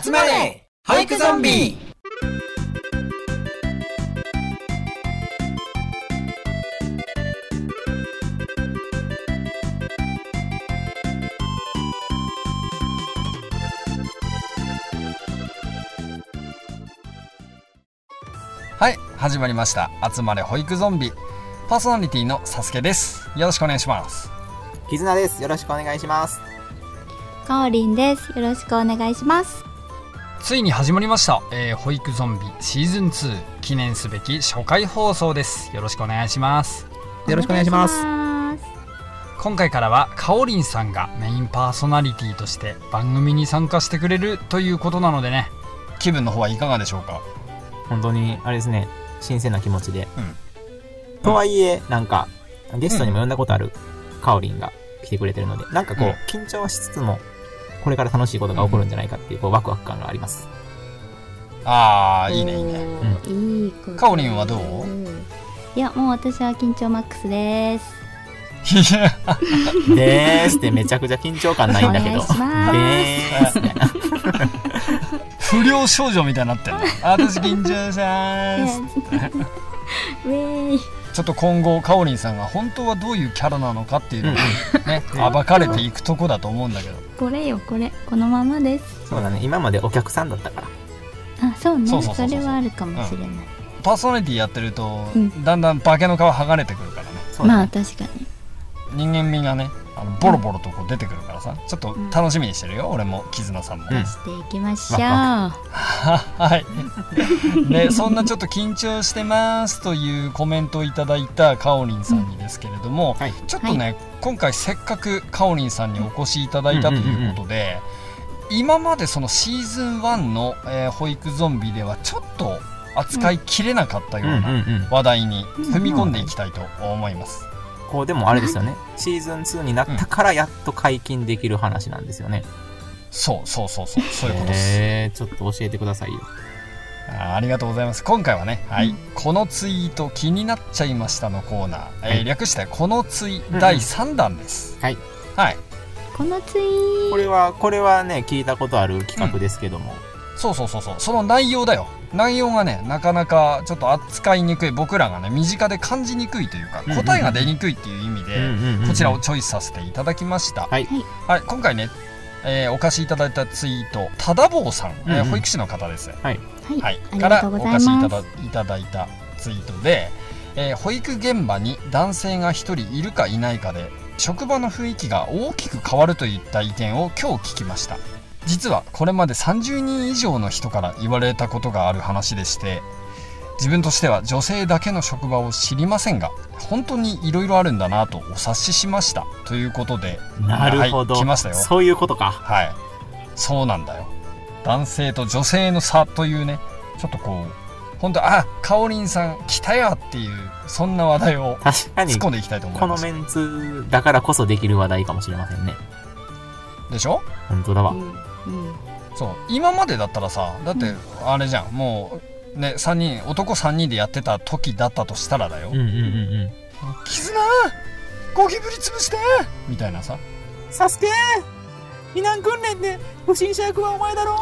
集まれ保育ゾンビはい始まりました集まれ保育ゾンビパーソナリティのサスケですよろしくお願いします絆です。よろしくお願いします。かおりんです。よろしくお願いします。ついに始まりました、えー保育ゾンビシーズン2記念すべき初回放送です。よろしくお願いします。よろしくお願いします。今回からはかおりんさんがメインパーソナリティとして番組に参加してくれるということなのでね。気分の方はいかがでしょうか？本当に、あれですね、新鮮な気持ちで。うん。とはいえ、なんか、ゲストにも呼んだことあるカオリンが来てくれてるので、なんかこう、うん。緊張はしつつも、これから楽しいことが起こるんじゃないかっていう、こう、ワクワク感があります。ああ。いいねいいねおーいい。かおりんはどう？いや、もう私は緊張マックスです。でーすってめちゃくちゃ緊張感ないんだけど。でーすね。不良少女みたいになってるあ 私緊張します ウェーイ。ちょっと今後かおりんさんが本当はどういうキャラなのかっていうのをねね 暴かれていくとこだと思うんだけどこれよ、これ。このままです。そうだね、今までお客さんだったから。あ、そうね。それはあるかもしれない。パーソナリティやってると、うんだんだん化けの皮剥がれてくるからねまあ。確かに。人間味がねあのボロボロとこう出てくるからさちょっと楽しみにしてるよ、俺も絆さんも、うん。していきましょう。わはい。でそんなちょっと緊張してますというコメントをいただいたかおりんさんにですけれども、はい。ちょっとね、今回せっかくかおりんさんにお越しいただいたということで、今までそのシーズン1の、えー保育ゾンビではちょっと扱いきれなかったよううんうんなうん。話題に踏み込んでいきたいと思います。こう、でもあれですよね。シーズン2になったからやっと解禁できる話なんですよね。そうそうそうそうそういうことです。へー、ちょっと教えてくださいよ。ありがとうございます。今回はね、はい、うんこのツイート気になっちゃいましたのコーナー、えーはい略してこのツイうん第3弾です。はい。はい、このツイーこれは、これはね、聞いたことある企画ですけども。そうそうそうそう、その内容だよ。内容がね、なかなかちょっと扱いにくい、僕らがね、身近で感じにくいというか、答えが出にくいっていう意味で、うんうんうんこちらをチョイスさせていただきました。はい。はい、今回ね、えーお貸しいただいたツイート、ただぼうさん、えーうんうん保育士の方です。はい、はいあ、りからおがとうござい貸しいた。だいただいたツイートで、えー保育現場に男性が1人いるかいないかで職場の雰囲気が大きく変わるといった意見を今日聞きました実はこれまで30人以上の人から言われたことがある話でして自分としては女性だけの職場を知りませんが本当にいろいろあるんだなとお察ししましたということでなるほど。はい来ましたよそういうことか。はいそうなんだよ男性と女性の差というねちょっとこう本当あかおりんさん来たよっていうそんな話題を確かに突っ、込んでいきたいと思いますこのメンツだからこそできる話題かもしれませんね。でしょ？本当だわう。んうんそう。今までだったらさだってうん。あれじゃん。もうね3人男3人でやってた時だったとしたらだよ。うんうんうんうん。「絆ゴキブリ潰して!」みたいなさ。サスケ避難訓練で不審者役はお前だろ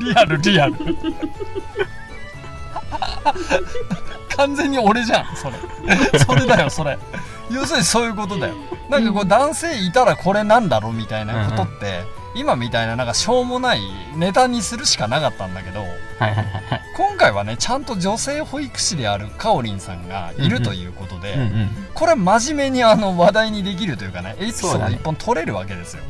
リアルリアル。完全に俺じゃんそれ。それだよそれ要するにそういうことだよ。なんかこう男性いたらこれなんだろうみたいなことって、今みたいななんかしょうもないネタにするしかなかったんだけどはいはいはい。はい。今回はねちゃんと女性保育士であるかおりんさんがいるということで、うんうん。これ真面目にあの話題にできるというかねエピソード一本取れるわけですよ、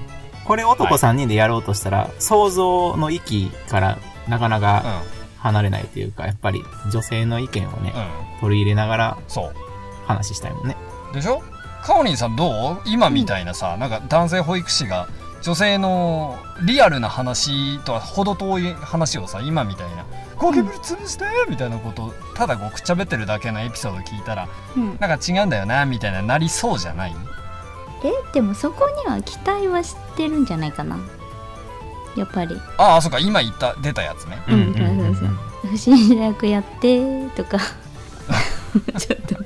これ男3人でやろうとしたら、想像の域からなかなか離れないというか、やっぱり女性の意見をねうん、うん。取り入れながらそう。話したいもんね。でしょ？かおりんさんどう？今みたいなさ、なんか男性保育士が女性のリアルな話とは程遠い話をさ今みたいな「ゴキブリ潰して!」みたいなことをただこうくっちゃべってるだけのエピソード聞いたらうん。なんか違うんだよなみたいななりそうじゃない？えでもそこには期待はしてるんじゃないかな。やっぱり。ああそっか今言った出たやつね。うんそうそうそう。不審者役やってとか。ちょっと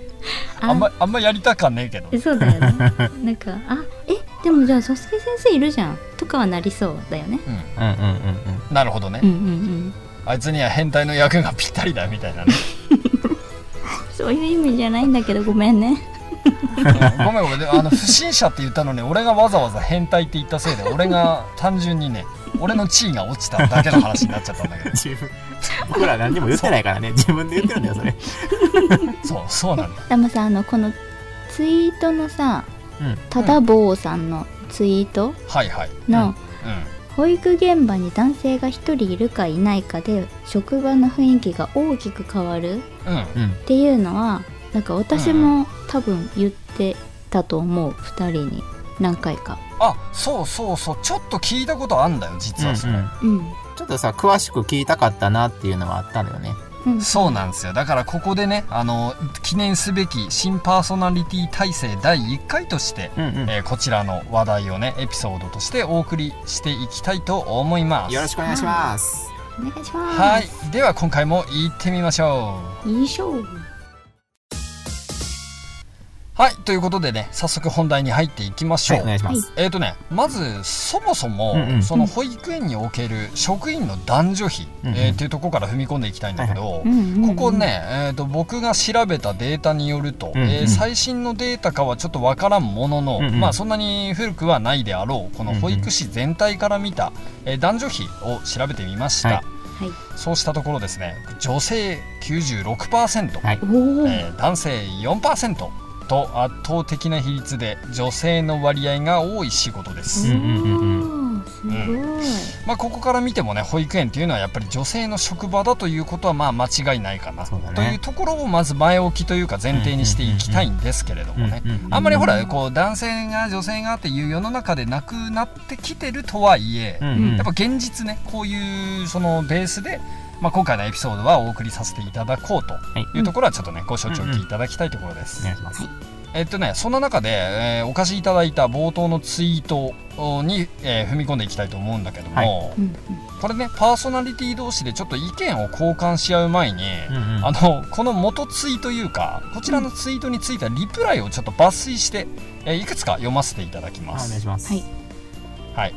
あんまあんまやりたかねえけど。えそうだよね。なんかあえでもじゃあサスケ先生いるじゃん。とかはなりそうだよね。うん。うんうんうんうん。なるほどね、うんうんうん。あいつには変態の役がぴったりだみたいなね。そういう意味じゃないんだけどごめんね。ごめんごめん。であの不審者って言ったのに俺がわざわざ変態って言ったせいで俺が単純にね俺の地位が落ちただけの話になっちゃったんだけど。自分僕ら何にも言ってないからね。自分で言ってるんだよそれ。そうそうなんだ。でもさあのこのツイートのさうん。ただ坊さんのツイートはいはい。の、うん。保育現場に男性が1人いるかいないかで職場の雰囲気が大きく変わるっうん。うんていうのはなんか私も多分言ってたと思う。2人に。何回かあそうそうそう。ちょっと聞いたことあんだよ実はそれ、うんうん。うん。ちょっとさ詳しく聞いたかったなっていうのはあったんだよね。うんそうなんですよ。だからここでねあの記念すべき新パーソナリティ体制第1回として、うんうん。えーこちらの話題をねエピソードとしてお送りしていきたいと思います。よろしくお願いします。お願いします。はい。では今回も行ってみましょう。よいしょはいということでね早速本題に入っていきましょう、はいお願いします。えーとね、まずそもそも、うんうん。その保育園における職員の男女比、うんうん。えーっていうところから踏み込んでいきたいんだけど、うんうんうん。ここね、えー、と僕が調べたデータによると、うんうん。えー最新のデータかはちょっとわからんものの、うんうん。まあそんなに古くはないであろうこの保育士全体から見た、えー男女比を調べてみました、はい。はい。そうしたところですね女性96%、はい。えー男性4%と圧倒的な比率で女性の割合が多い仕事です、うんまあ、ここから見てもね保育園っていうのはやっぱり女性の職場だということはまあ間違いないかな、ね。というところをまず前置きというか前提にしていきたいんですけれどもね。あんまりほらこう男性が女性がっていう世の中でなくなってきてるとはいえ、うんうん。やっぱ現実ねこういうそのベースで、まあ、今回のエピソードはお送りさせていただこうとい。うところはちょっとねご承知おきいただきたいところです。お願いします。えっとね、そんな中で、えーお貸しいただいた冒頭のツイートに、えー踏み込んでいきたいと思うんだけども、はい。うんこれねパーソナリティ同士でちょっと意見を交換し合う前に、うんうん。あのこの元ツイートいうかこちらのツイートについたリプライをちょっと抜粋して、えーいくつか読ませていただきあお願います。します。はい。はい、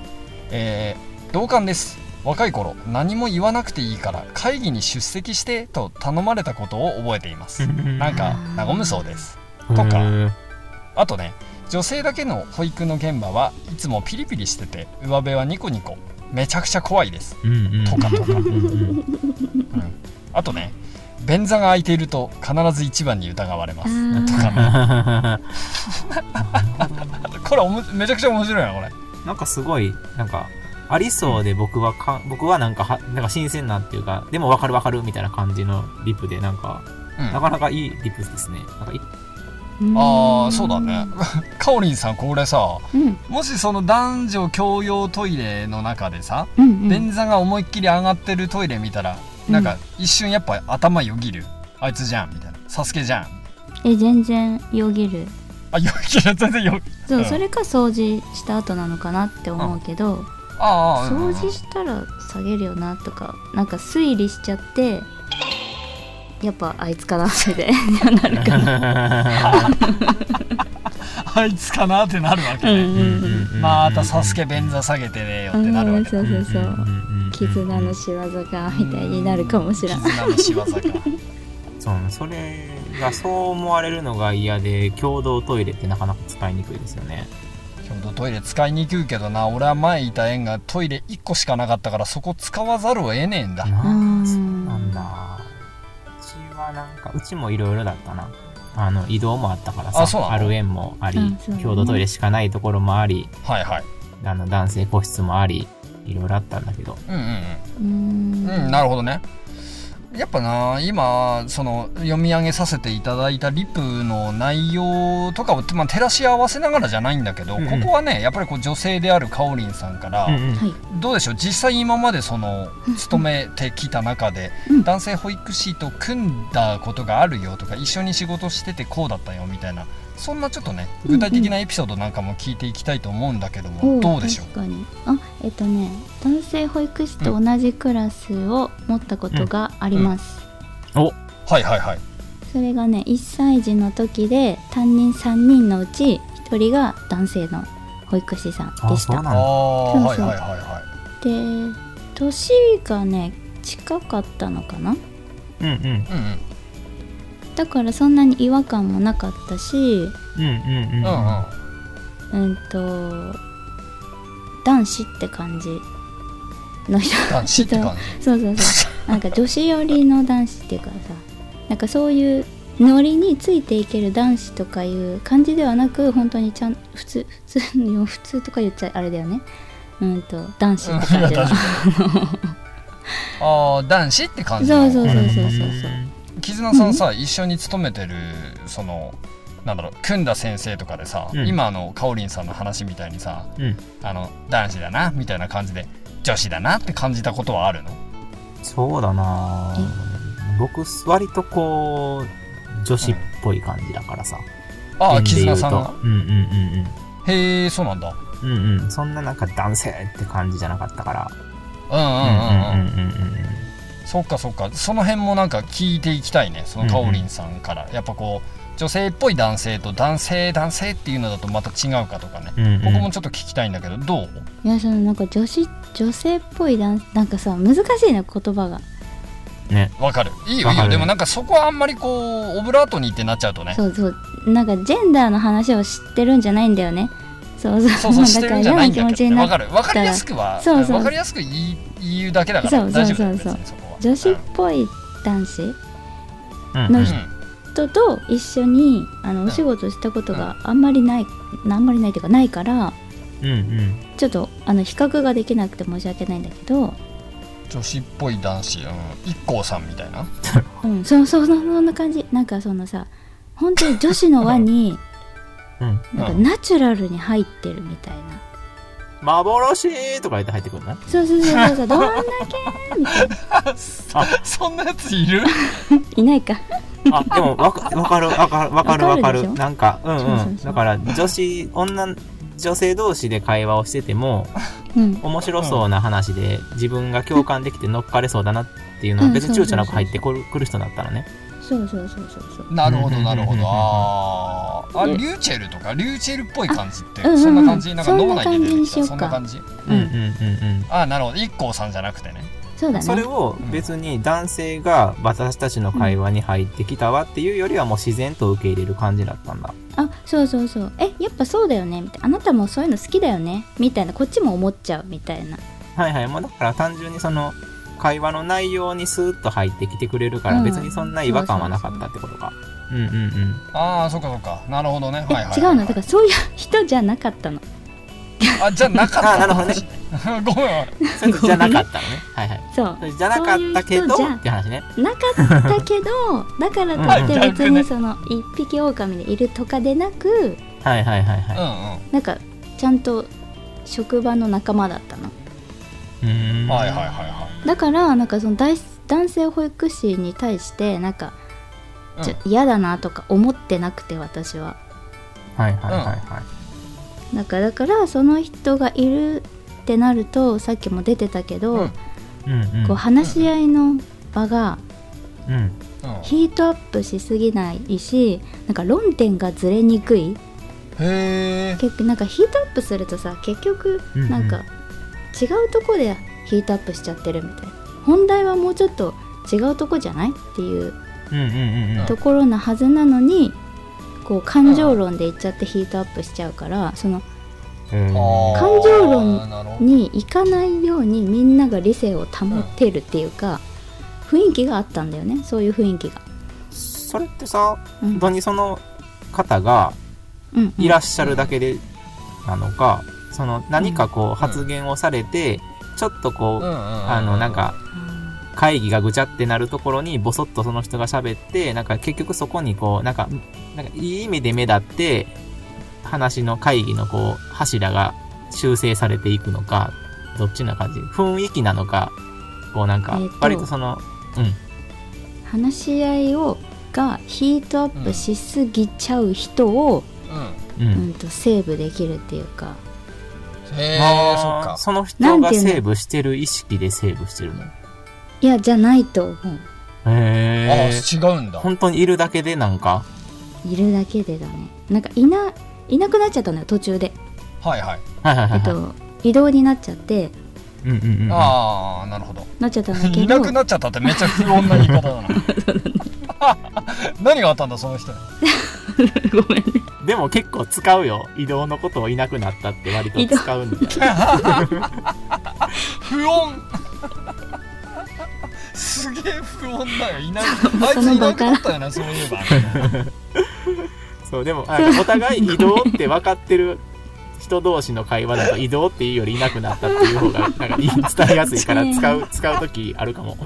えー同感です若い頃何も言わなくていいから会議に出席してと頼まれたことを覚えています。なんか和むそうです。とか。あとね女性だけの保育の現場はいつもピリピリしてて上辺はニコニコめちゃくちゃ怖いです。うんうん。とかとか、うんうんあとね便座が空いていると必ず一番に疑われます。とかね。これおもめちゃくちゃ面白いなこれ。なんかすごいなんかありそうで僕はか僕はなんかはなんか新鮮なっていうかでも分かる分かるみたいな感じのリプでなんかうん。なかなかいいリプですね。なんかいああそうだね。かおりんさんこれさうん。もしその男女共用トイレの中でさうんうん。便座が思いっきり上がってるトイレ見たらなんか一瞬やっぱ頭よぎる。あいつじゃんみたいな。サスケじゃん。え全然よぎる。あよぎる。全然よそう、うん。それか掃除した後なのかなって思うけど、ああ掃除したら下げるよなとかなんか推理しちゃってやっぱあいつかなって なるかな。あいつかなってなるわけね、うんうまたサスケ便座下げてねえよってなるわけだ。そうそうそう、絆の仕業かみたいになるかもしれない、絆の仕業か。そうそれがそう思われるのが嫌で共同トイレってなかなか使いにくいですよね共同トイレ使いにくいけどな。俺は前いた園がトイレ1個しかなかったからそこ使わざるを得ねえんだ。なうん。そうなんだ。うちはなんかうちもいろいろだったな。あの移動もあったからさある園もあり、うんね。共同トイレしかないところもありはいはい。あの男性個室もありいろいろあったんだけど。うんうん。うん。うんなるほどねやっぱな今その読み上げさせていただいたリプの内容とかを、まあ、照らし合わせながらじゃないんだけど、うんうん。ここはねやっぱりこう女性であるかおりんさんから、うんうん。はいどうでしょう実際今までその勤めてきた中でうん。男性保育士と組んだことがあるよとか一緒に仕事しててこうだったよみたいなそんなちょっとね具体的なエピソードなんかも聞いていきたいと思うんだけども、おどうでしょう？確かに。あえっとね男性保育士と同じクラスを持ったことがあります、はいはいはい。それがね1歳児の時で担任3人のうち1人が男性の保保育士さんあでした。ああそうそうはいはいはいはい。で年がね近かったのかな？うんうん。うんうんだからそんなに違和感もなかったしうんうんうん。うんうんうんと男子って感じの人。男子って感 そうそうそう。なんか女子寄りの男子っていうかさなんかそういうノリについていける男子とかいう感じではなく本当にちゃん普通普通の普通とか言っちゃあれだよね。うんと男子って感じの。う んああ男子って感じの。そうそうそうそうそうそう絆さんさ、一緒に勤めてるそのなんだろう組んだ先生とかでさ、うん今のかおりんさんの話みたいにさうん。あの男子だなみたいな感じで女子だなって感じたことはあるの？そうだな僕、割とこう、女子っぽい感じだからさ。ああ点で言うと絆さんが？うんうんうんへえそうなんだうん。うんうん。そんななんか男性って感じじゃなかったから。うんうんうんうん、うんうんうんそっかそっか。その辺もなんか聞いていきたいね。そのかおりんさんから、やっぱこう女性っぽい男性と男性男性っていうのだとまた違うかとかね、うんうん。僕もちょっと聞きたいんだけどどう？いやそのなんか女子女性っぽい男なんかさ難しいね言葉が。ね。わかる。いいよいいよ。でもなんかそこはあんまりこうオブラートにってなっちゃうとね。そうそう。なんかジェンダーの話を知ってるんじゃないんだよね。そうそう。そうそうしてるんじゃないんだだからけ嫌な気持ちになっどねわかる。わかりやすくはそうそう。わかりやすく言い言うだけだから。そう大丈夫だよそうそう別に。そこは女子っぽい男子うん。のうん。人と一緒にあのお仕事したことがあんまりない、あんまりないというかないからうんうん。ちょっとあの比較ができなくて申し訳ないんだけど女子っぽい男子、うん、一 k さんみたいな？うん。そうそうそうそんな感じ。なんかそのさ本当に女子の輪に うん。なんかナチュラルに入ってるみたいな幻とか言って入ってくるな。そうそうそうそうそう。どんだけみたいな。あ そんなやついる？いないか。あ、でも、わかわかる、わかる、わかる、わかる。なんか、うんそうそううん。そう。だから、女子、女、女性同士で会話をしてても、うん。面白そうな話で、自分が共感できて乗っかれそうだなっていうのは、別に躊躇なく入ってくるくる人だったのね。そうそうそうそうそう。なるほどなるほうんど。あー。あでリューチェルとかリューチェルっぽい感じってそんな感じなんか脳内で出てきたそんな感じ？うん。うん。うんうん。あーなるほど。一 k さんじゃなくてね。そうだね。それを別に男性が私たちの会話に入ってきたわっていうよりはもう自然と受け入れる感じだったんだ。あそうそうそう。えやっぱそうだよね。みたいなあなたもそういうの好きだよね。みたいな。こっちも思っちゃうみたいな。はいはい。もうだから単純にその会話の内容にスーッと入ってきてくれるからうん。別にそんな違和感はなかったってことか。うんうんうん。ああそっかそっか。なるほどね。え、はいはいはい。違うの。だからそういう人じゃなかったの。あじゃなかったあなるほどね。ごめん。じゃなかったのね。はいはい。そう。じゃなかったけどそういう人じゃって話ね。なかったけどだからといって別うんにその一匹狼でいるとかでなくはいはいはいうんはうん。なんかちゃんと職場の仲間だったの。はいはいはいはい。だからなんかその大男性保育士に対してなんかうん。だなとか思ってなくて私は。はいはいはいはい。だからだからその人がいるってなるとさっきも出てたけど。こう話し合いの場がヒートアップしすぎないしなんか論点がずれにくい。へえ結局なんかヒートアップするとさ結局うんうん。なんか違うとこでヒートアップしちゃってるみたい。な本題はもうちょっと違うとこじゃないっていう。ところなはずなのにこう感情論で言っちゃってヒートアップしちゃうからその感情論に行かないようにみんなが理性を保ってるっていうか雰囲気があったんだよね。そういう雰囲気が。それってさ、うん。本当にその方がいらっしゃるだけでなのか、その何かこう発言をされて、ちょっとこう、あのなんか会議がぐちゃってなるところにボソッとその人が喋って、なんか結局そこにこう、なんか、なんかいい意味で目立って、話の会議のこう、柱が修正されていくのか、どっちな感じ？雰囲気なのか、こうなんか割とその、うん。話し合いをがヒートアップしすぎちゃう人を、うん。うん。うんとセーブできるっていうかへえあーそっか。その人がセーブしてる意識でセーブしてるの？いやじゃないと思う。あへえ。違うんだ。本当にいるだけでなんか、いるだけでだね。なんかいないなくなっちゃったのよ途中で。はいはい。はいはいはいはい。えっと移動になっちゃって。うんうんうんうん。ああなるほど。なっちゃったんだけ いなどくなっちゃったってめっちゃ不穏な言い方だな 何があったんだその人。に ごめんね。でも結構使うよ。移動のことをいなくなったって割と使うんだよ。不穏。すげえ不穏だよ。いなくあいつそのいなくなったよねそういえば。そう、でも、あお互い移動って分かってる人同士の会話だと移動っていうよりいなくなったっていう方が、なんかいい伝えやすいから使う、使うときあるかも。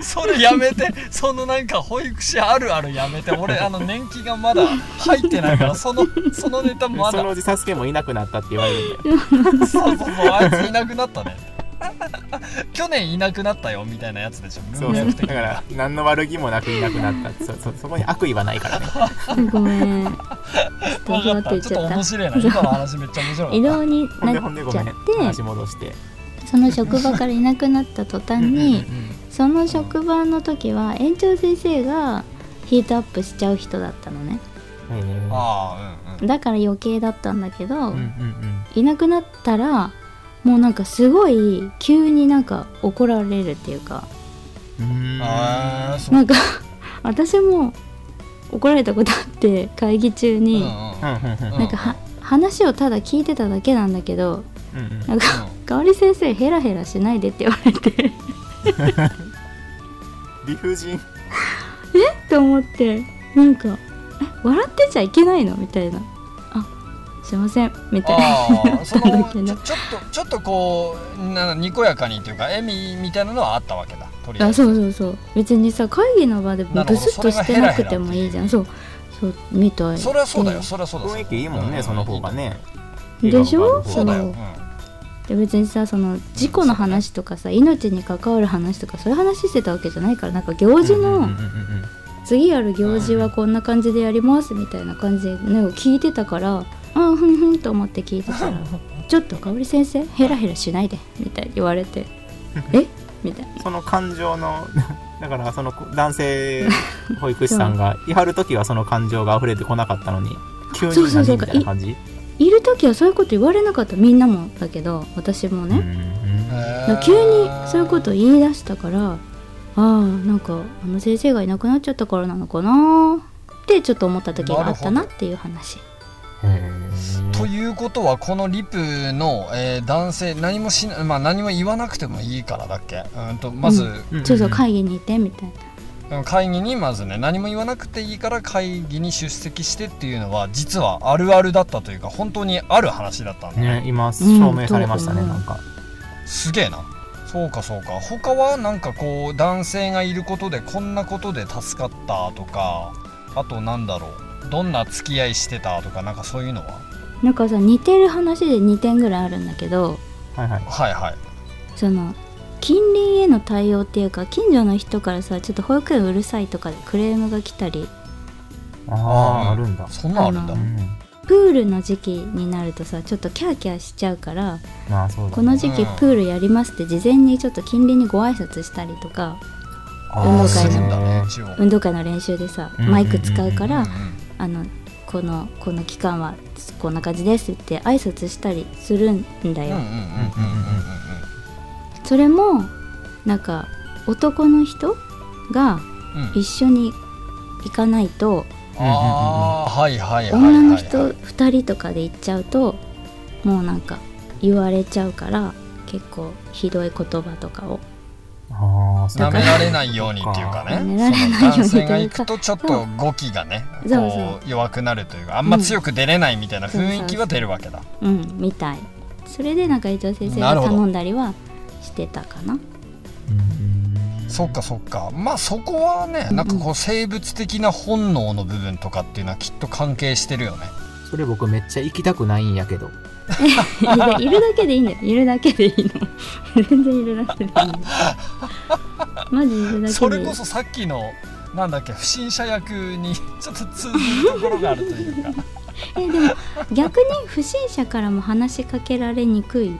それやめて。そのなんか保育士あるあるやめて。俺あの年季がまだ入ってないからその そのネタまだ。そのうちサスケもいなくなったって言われるんだよ。そうそうそうあいついなくなったね去年いなくなったよみたいなやつでしょそうそう。だから、何の悪気もなくいなくなった。そ、そ、そこに悪意はないからね。ごめんちょっと分かちょっと言っちゃった面白いな今の話めっちゃ面白い移動にな。っちゃって話戻して。その職場からいなくなった途端にその職場の時は園長先生がヒートアップしちゃう人だったのねへーああうんうんだから余計だったんだけど、うんうんうん。いなくなったらもうなんかすごい急になんか怒られるっていうか。なんか 私も怒られたことあって会議中に、うんうんうん。うんうんなんかは話をただ聞いてただけなんだけどうんうん。なんか「香織先生ヘラヘラしないで」って言われて。理不尽。と思って。なんか「え？笑ってちゃいけないの?」みたいな「あすいません」みたいな。ああ そのだけど。ちょっとちょっとこうなんにこやかにっていうか笑みみたいなのはあったわけだとりあえあずそうそうそう。別にさ会議の場でブスッとしてなくてもいいじゃん。そう。そうみたい。そりゃそうだよ。でそりゃそうだ雰囲気いいもんね、その方がね。でしょ？そうだよ、そう。で別にさその事故の話とかさ命に関わる話とかそういう話してたわけじゃないからなんか行事の次やる行事はこんな感じでやりますみたいな感じでね聞いてたからああふんふんと思って聞いてたら「ちょっと香織先生ヘラヘラしないで」みたいに言われて「え？みたいな。その感情の だからその男性保育士さんがいはる時はその感情が溢れてこなかったのに急に何？みたいな感じ？いる時はそういうこと言われなかった。みんなもだけど私もね、急にそういうことを言い出したからああなんかあの先生がいなくなっちゃったからなのかなってちょっと思った時があったなっていう話ということはこのリプの、えー男性何もしなまあ何も言わなくてもいいからだっけ？うんとまず、うん。そうそう会議にいてみたいな。会議にまずね何も言わなくていいから会議に出席してっていうのは実はあるあるだったというか本当にある話だったんだねね今証明されましたね、うんなんか。すげえな。そうかそうか。他はなんかこう男性がいることでこんなことで助かったとかあとなんだろう。どんな付き合いしてたとかなんかそういうのは？なんかさ似てる話で2点ぐらいあるんだけどはいはい。はいはい。その近隣への対応っていうか近所の人からさちょっと保育園うるさいとかでクレームが来たり。ああーああるんだ。そんなんあるんだ。プールの時期になるとさちょっとキャーキャーしちゃうからまあそうだね。この時期うん。プールやりますって事前にちょっと近隣にご挨拶したりとかあ運動会の。運動会の練習でさうん。マイク使うからあのこのこの期間はこんな感じですって挨拶したりするんだよ、それもなんか男の人が一緒に行かないと女の人2人とかで行っちゃうともうなんか言われちゃうから結構ひどい言葉とかを舐められないようにっていうかね。舐められないようにというか。その男性が行くとちょっと語気がね弱くなるというかあんま強く出れないみたいな雰囲気は出るわけだうんみたい。それでなんか伊藤先生が頼んだりはしてたかな。うん。そっかそっか。まあそこはねなんかこう生物的な本能の部分とかっていうのはきっと関係してるよねそれ僕めっちゃ行きたくないんやけど。い やいるだけでいいんだよ。いるだけでいいの。全然いるだけでいいんだよマジいるだけで。いいそれこそさっきのなんだっけ不審者役に ちょっと通じるところがあるというか。えでも逆に不審者からも話しかけられにくい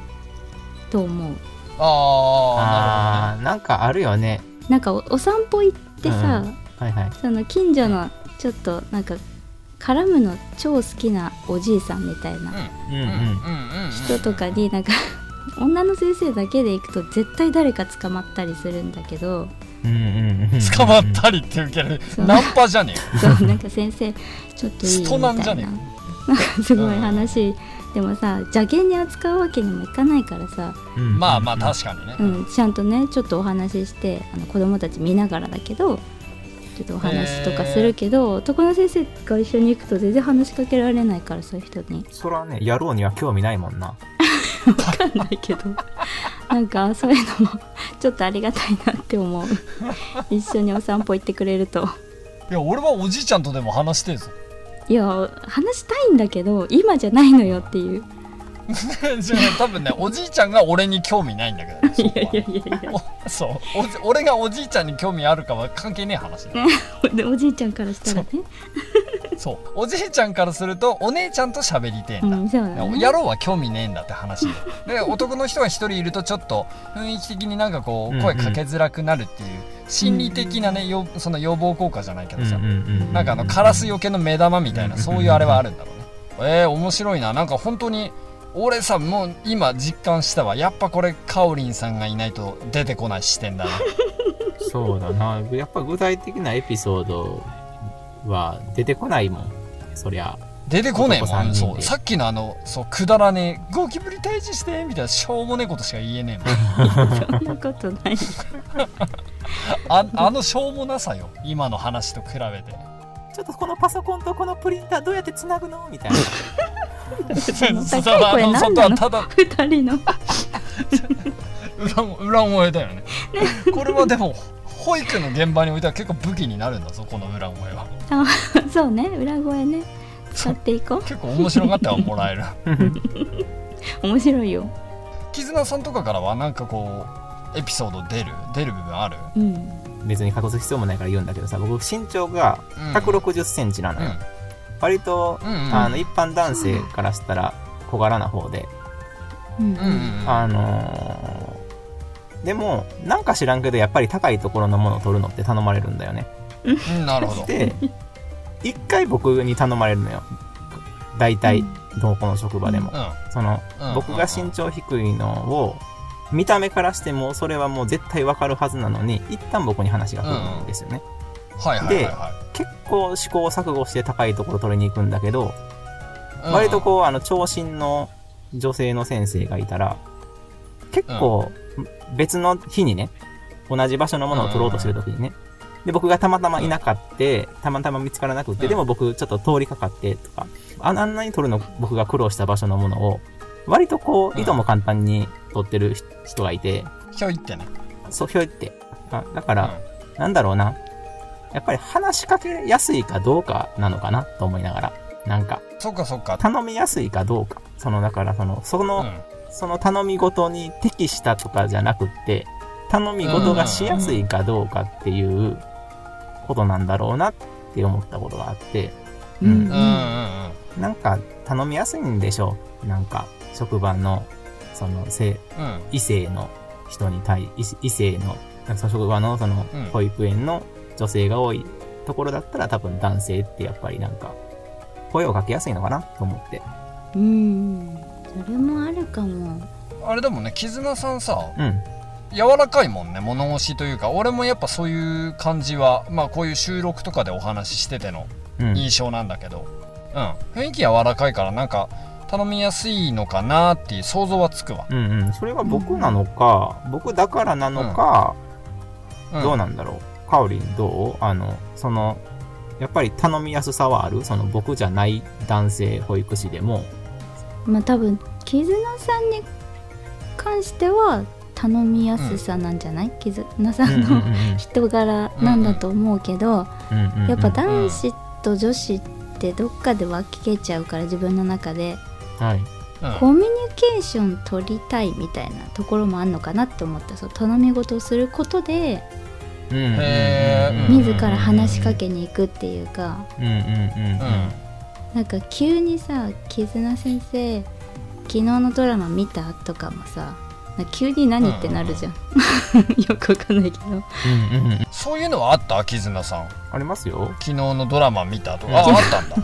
と思う。ああーなんかあるよね。なんかおお散歩行ってさ、はいはい。その近所のちょっとなんか絡むの超好きなおじいさんみたいな。うんうんうんうんうん人とかになんか女の先生だけで行くと絶対誰か捕まったりするんだけど。うんうんうん捕まったりって受けるナンパじゃねえよ。そうなんか先生ちょっといいみたいな。なんじゃねなんかすごい話。でもさ邪険に扱うわけにもいかないからさ、うん。まあまあ確かにね。うん、ちゃんとねちょっとお話ししてあの子供たち見ながらだけどちょっとお話とかするけど、男の先生が一緒に行くと全然話しかけられないからそういう人に。それはね野郎には興味ないもんな。分かんないけど。なんかそういうのもちょっとありがたいなって思う。一緒にお散歩行ってくれると。いや俺はおじいちゃんとでも話してえぞ。いや話したいんだけど今じゃないのよっていう 多分ねおじいちゃんが俺に興味ないんだけどねそ いやいやいやいや。お そう。おじ俺がおじいちゃんに興味あるかは関係ねえ話だよ。でおじいちゃんからしたらね。そう。おじいちゃんからするとお姉ちゃんと喋りてえんだ、うんそうだね。野郎は興味ねえんだって話で。で男の人が一人いるとちょっと雰囲気的になんかこう声かけづらくなるっていう心理的なねよその予防効果じゃないけどさ、なんかあのカラスよけの目玉みたいなうんそういうあれはあるんだろうね。えー、面白いな。なんか本当に俺さもう今実感したわ。やっぱこれカオリンさんがいないと出てこない視点だな。そうだな。やっぱ具体的なエピソードは出てこないもん。そりゃ。出てこねえもん。そう。さっきのあのそうくだらねえゴキブリ退治してみたいなしょうもねえことしか言えねえもん。そんなことないああのしょうもなさよ。今の話と比べて。ちょっとこのパソコンとこのプリンターどうやってつなぐの？みたいな のそう高い声あのなんなの？外はただ二人の。裏裏声だよね。これはでも保育の現場においては結構武器になるんだぞこの裏声は。あそうね。裏声ね。使っていこ結構面白がってはもらえる。う面白いよ。絆さんとかからはなんかこうエピソード出る出る部分ある？うん。別に隠す必要もないから言うんだけどさ僕身長がうん。1 6 0センチなのよ、割と、うんうん。あの一般男性からしたら小柄な方で、うんうん。うんあのーでもなんか知らんけどやっぱり高いところのものを取るのって頼まれるんだよね。うんなるほど。で一回僕に頼まれるのよ。大体どこの職場でも、うそのうん。僕が身長低いのを見た目からしてもそれはもう絶対わかるはずなのに一旦僕に話が来るんですよね、ん。はいはいはいは結構試行錯誤して高いところ取りに行くんだけど、い割とこうあの長身の女性の先生がいたら結構別の日にね同じ場所のものを取ろうとしてる時にねで僕がたまたまいなかってたまたま見つからなくってうん。でも僕ちょっと通りかかってとかああんなに取るの僕が苦労した場所のものを割とこううんいとも簡単に取ってる人がいて。ひょいってね。そうひょいって。あだから、なんだろうなやっぱり話しかけやすいかどうかなのかなと思いながらなんか。そっかそっか。頼みやすいかどうか。そのだからそのその、うん。その頼み事に適したとかじゃなくって、頼み事がしやすいかどうかっていうことなんだろうなって思ったことがあって、うん。うん。うんうんなんか頼みやすいんでしょう。なんか職場の、その性、うん。異性の人に対、異異性の、なんかその職場のそのうん。保育園の女性が多いところだったら多分男性ってやっぱりなんか声をかけやすいのかな？と思って。うんそれもあるかもあれでもね絆さんさうん。柔らかいもんね物腰というか俺もやっぱそういう感じはまあこういう収録とかでお話ししててのうん。印象なんだけどうん雰囲気柔らかいからなんか頼みやすいのかなっていう想像はつくわ、うんうん。それが僕なのか、僕だからなのか、うん、どうなんだろう。カオリンどう？あの、その、やっぱり頼みやすさはある？その僕じゃない男性保育士でも。まあ多分絆さんに関しては頼みやすさなんじゃない、絆さんの人柄なんだと思うけど、やっぱ男子と女子ってどっかで分けちゃうから自分の中で。はい。うん。コミュニケーション取りたいみたいなところもあんのかなって思った。そう頼み事をすることで自ら話しかけに行くっていうか。うんうんうんうん。なんか急にさ「絆先生昨日のドラマ見た?」とかもさ急に何ってなるじゃん、よくわかんないけど。うんうんうん。そういうのはあった？絆さん。ありますよ。昨日のドラマ見たとうん。かああったんだ。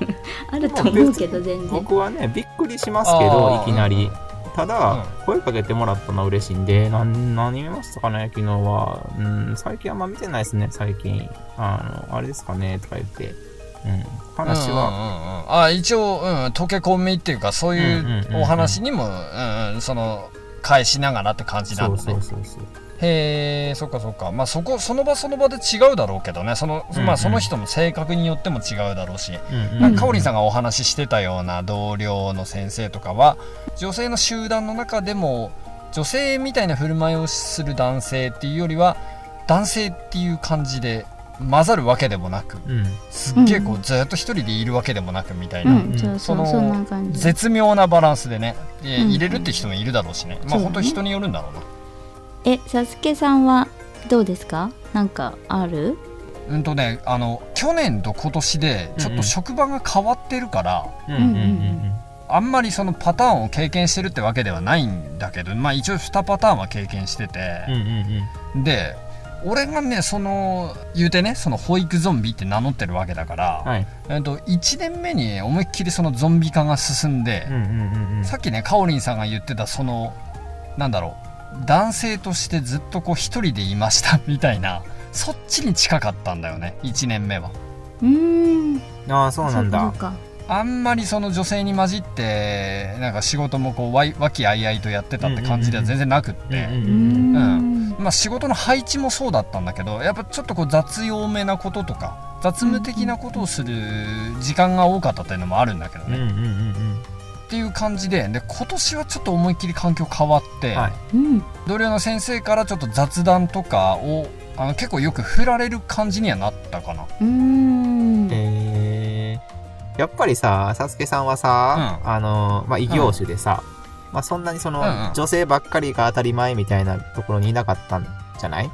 あると思うけど全然。僕はねびっくりしますけあどー。いきなりただ、うん。声かけてもらったのは嬉しいんでなん何見ましたかね昨日は。うん最近あんま見てないですね最近。あのあれですかねとか言って。うん話は、うんうんうんうん。あ一応、うん、溶け込みっていうかそういうんうんうんうんうお話にも、うんうん、その返しながらって感じなんだね。そうそうそうそうへえそっかそっか。まあそこその場その場で違うだろうけどね。その,、うんうん。まあ、その人の性格によっても違うだろうし、うんうんなんかかおりんさんがお話ししてたような同僚の先生とかは女性の集団の中でも女性みたいな振る舞いをする男性っていうよりは男性っていう感じで混ざるわけでもなくうん。すっげえこううずっと一人でいるわけでもなくみたいうな、んそうそうそのそんな感じ。絶妙なバランスでねでうん。入れるって人もいるだろうしね、まあ本当人によるんだろうなえさすけさんはどうですか？なんかある？うんとねあの去年と今年でちょっと職場が変わってるから、うんうんうんあんまりそのパターンを経験してるってわけではないんだけどまあ一応2パターンは経験してて。うんう、んうん。で俺がねその言うてねその保育ゾンビって名乗ってるわけだから、はい。えっと1年目に思いっきりそのゾンビ化が進んでうん、うんうんうん。さっきねかおりんさんが言ってたそのなんだろう男性としてずっとこう一人でいました みたいな。そっちに近かったんだよね1年目は。うーん。ああそうなんだ。あんまりその女性に混じってなんか仕事もこうわい和気あいあいとやってたって感じでは全然なくって、うん。まあ、仕事の配置もそうだったんだけどやっぱちょっとこう雑用めなこととか雑務的なことをする時間が多かったっていうのもあるんだけどね、うんうんうんうんっていう感じでで今年はちょっと思いっきり環境変わって、はい。うん。同僚の先生からちょっと雑談とかをあの結構よく振られる感じにはなったかな。うーん。えー、やっぱりさ、サスケさんはさ、あの、まあ、異業種でさ、まあ、そんなにその、うんうん。女性ばっかりが当たり前みたいなところにいなかったんじゃない？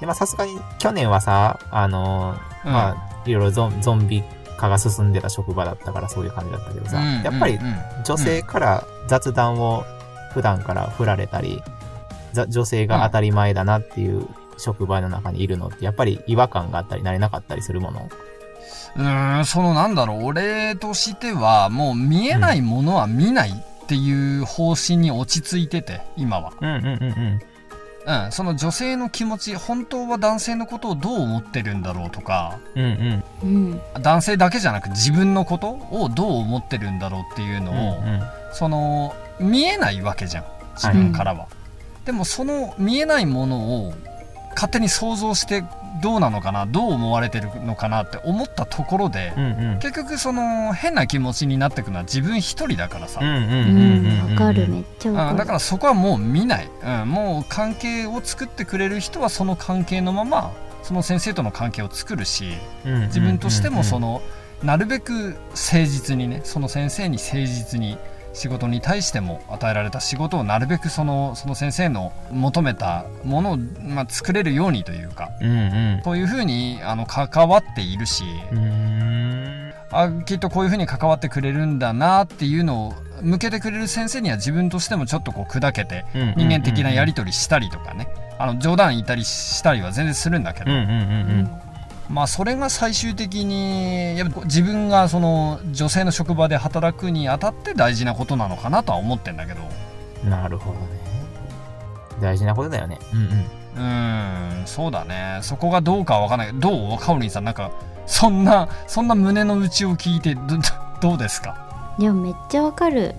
で、まあ、さすがに去年はさ、あの、うん。まあ、いろいろゾンゾンビ化が進んでた職場だったからそういう感じだったけどさ、うんやっぱりうんうん女性から雑談を普段から振られたり、ざ女性が当たり前だなっていう職場の中にいるのって、やっぱり違和感があったり、慣れなかったりするもの？うーんそのなんだろう。俺としてはもう見えないものは見ないっていう方針に落ち着いてて今は、うんうんうんうん。うん、その女性の気持ち本当は男性のことをどう思ってるんだろうとかうんうん。うん。男性だけじゃなく自分のことをどう思ってるんだろうっていうのを、うんうん。その見えないわけじゃん自分からは、でもその見えないものを勝手に想像してどうなのかなどう思われてるのかなって思ったところで、うんうん。結局その変な気持ちになってくのは自分一人だからさ、わかるめっちゃわかる。うんだからそこはもう見ない、うん、もう関係を作ってくれる人はその関係のままその先生との関係を作るし自分としてもそのなるべく誠実にねその先生に誠実に仕事に対しても与えられた仕事をなるべくそのその先生の求めたものを、まあ、作れるようにというかうんうん。そういうふうにあの関わっているし、うんうん。あきっとこういうふうに関わってくれるんだなっていうのを向けてくれる先生には自分としてもちょっとこう砕けてうん人間的なやり取りしたりとかね。あの冗談言ったりしたりは全然するんだけど、うんうんうんまあそれが最終的にやっぱ自分がその女性の職場で働くにあたって大事なことなのかなとは思ってんだけど。うんなるほどね。大事なことだよね。うんうん。うーんそうだね。そこがどうかは分かんない。けどどう？かおりんさんなんかそんなそんな胸の内を聞いてど どうですか？いやめっちゃわかる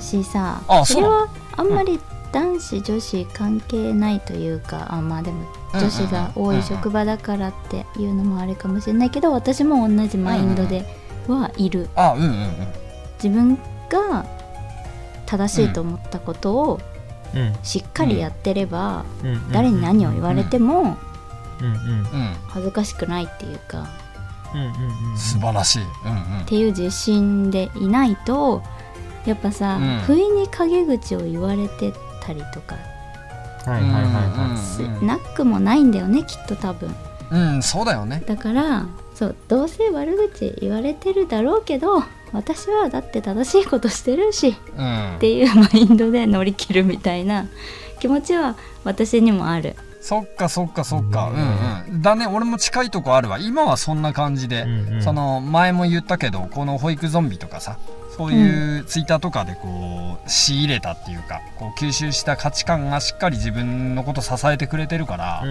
しさ。あそれはあんまり男子女子関係ないというかあまあでも女子が多い職場だからっていうのもあれかもしれないけど私も同じマインドではいる。あうんうんうん。自分が正しいと思ったことをうん。しっかりやってれば誰に何を言われても恥ずかしくないっていうか。うんうんうん。素晴らしい。うんうん。っていう自信でいないとやっぱさ、うん。不意に陰口を言われてたりとかはいはいはいはすうんなくもないんだよねきっと多分。うんそうだよね。だからそうどうせ悪口言われてるだろうけど私はだって正しいことしてるしうん。っていうマインドで乗り切るみたいな気持ちは私にもある。そっかそっかそっか。ううんうん。だね、俺も近いとこあるわ。今はそんな感じで。うんうん。その前も言ったけどこの保育ゾンビとかさそういうツイッターとかでこう仕入れたっていうかこう吸収した価値観がしっかり自分のこと支えてくれてるから、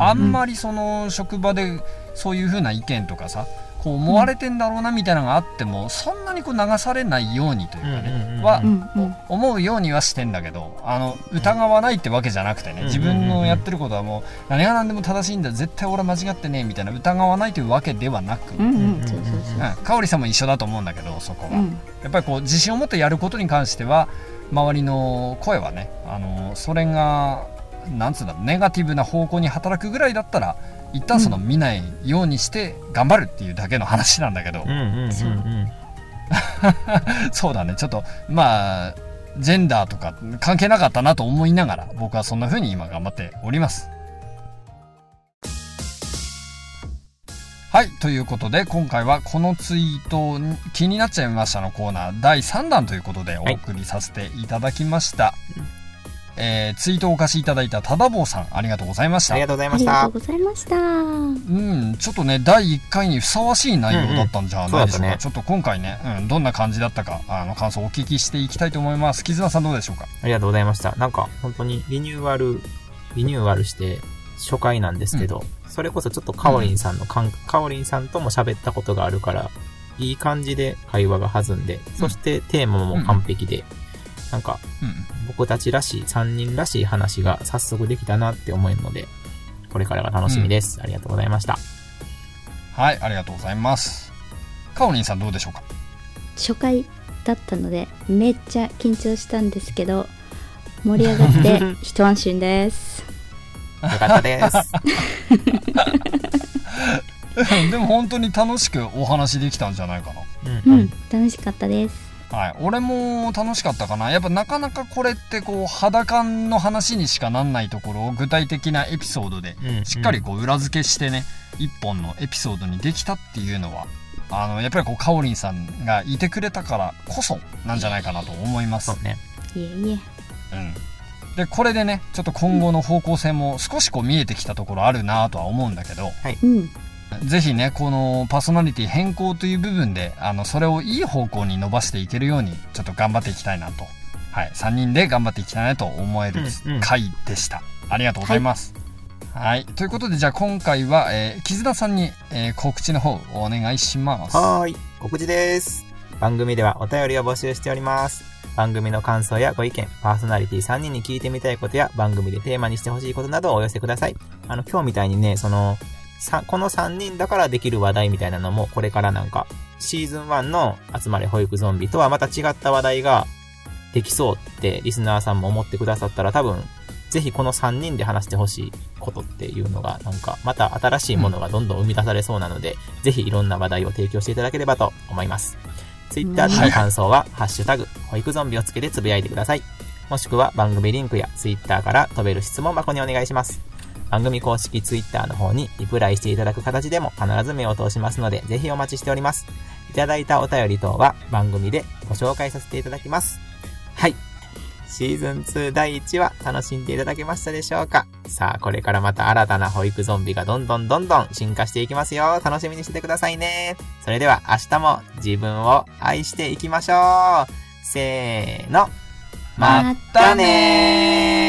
あんまりその職場でそういう風な意見とかさこう思われてんだろうなみたいなのがあっても、そんなにこう流されないようにというかね、は思うようにはしてんだけどあの疑わないってわけじゃなくてね、うん自分のやってることはもう何が何でも正しいんだ絶対俺は間違ってねえみたいな疑わないというわけではなく、うんうん。そうそうそうう。ん、かおりさんも一緒だと思うんだけどそこは、うん。やっぱりこう自信を持ってやることに関しては周りの声はねあのそれがなんつうんだろうネガティブな方向に働くぐらいだったら一旦その見ないようにして頑張るっていうだけの話なんだけど、うんうんうんうん。そうだね。ちょっとまあジェンダーとか関係なかったなと思いながら僕はそんな風に今頑張っております。はいということで今回はこのツイートに気になっちゃいましたのコーナー第3弾ということでお送りさせていただきました、えーツイートをお貸しいただいたただぼうさんありがとうございましたありがとうございあましたりがとう。ございましたうん、ちょっとね、第1回にふさわしい内容だったんじゃないでしょうか。うんうんねちょっと今回ね、うん、どんな感じだったか、あの、感想をお聞きしていきたいと思います。絆さんどうでしょうか？ありがとうございました。なんか、本当にリニューアル、リニューアルして初回なんですけど、それこそちょっとカオリンさんのかん、カオリンさんとも喋ったことがあるから、いい感じで会話が弾んで、そしてテーマも完璧で、なんか、うん。僕たちらしい、3人らしい話が早速できたなって思えるので、これからが楽しみです。ありがとうございました。はい、ありがとうございます。かおりんさんどうでしょうか？初回だったのでめっちゃ緊張したんですけど盛り上がって 一安心ですよかったです。でも本当に楽しくお話できたんじゃないかうんうん楽しかったですな。はい。俺も楽しかったかな。やっぱなかなかこれってこう、肌感の話にしかなんないところを具体的なエピソードでうんしっかりこう裏付けしてね、一本のエピソードにできたっていうのは、あの、やっぱりこう、かおりんさんがいてくれたからこそなんじゃないかなと思いますそ。うね。いえいえうん。で、これでね、ちょっと今後の方向性も少しこう見えてきたところあるなとは思うんだけど、うんぜひね、このパーソナリティ変更という部分で、あの、それをいい方向に伸ばしていけるように、ちょっと頑張っていきたいなと。はい。3人で頑張っていきたいなと思えるうんうん回でした。ありがとうございます。はい。ということで、じゃあ今回は、えー、絆さんに、えー告知の方お願いします。はーい。告知です。番組ではお便りを募集しております。番組の感想やご意見、パーソナリティ3人に聞いてみたいことや番組でテーマにしてほしいことなどをお寄せください。あの、今日みたいにね、その、さ、この3人だからできる話題みたいなのも、これからなんか、シーズン1の集まれ保育ゾンビとはまた違った話題ができそうってリスナーさんも思ってくださったら多分、ぜひこの3人で話してほしいことっていうのが、なんか、また新しいものがどんどん生み出されそうなので、ぜひいろんな話題を提供していただければと思います。ツイッターでの感想は、ハッシュタグ、保育ゾンビをつけてつぶやいてください。もしくは番組リンクやツイッターから飛べる質問箱にお願いします。番組公式ツイッターの方にリプライしていただく形でも必ず目を通しますので、ぜひお待ちしております。いただいたお便り等は番組でご紹介させていただきます。はい。シーズン2第1話楽しんでいただけましたでしょうか？さあ、これからまた新たな保育ゾンビがどんどんどんどん進化していきますよ。楽しみにしててくださいね。それでは明日も自分を愛していきましょう。せーの。まったねー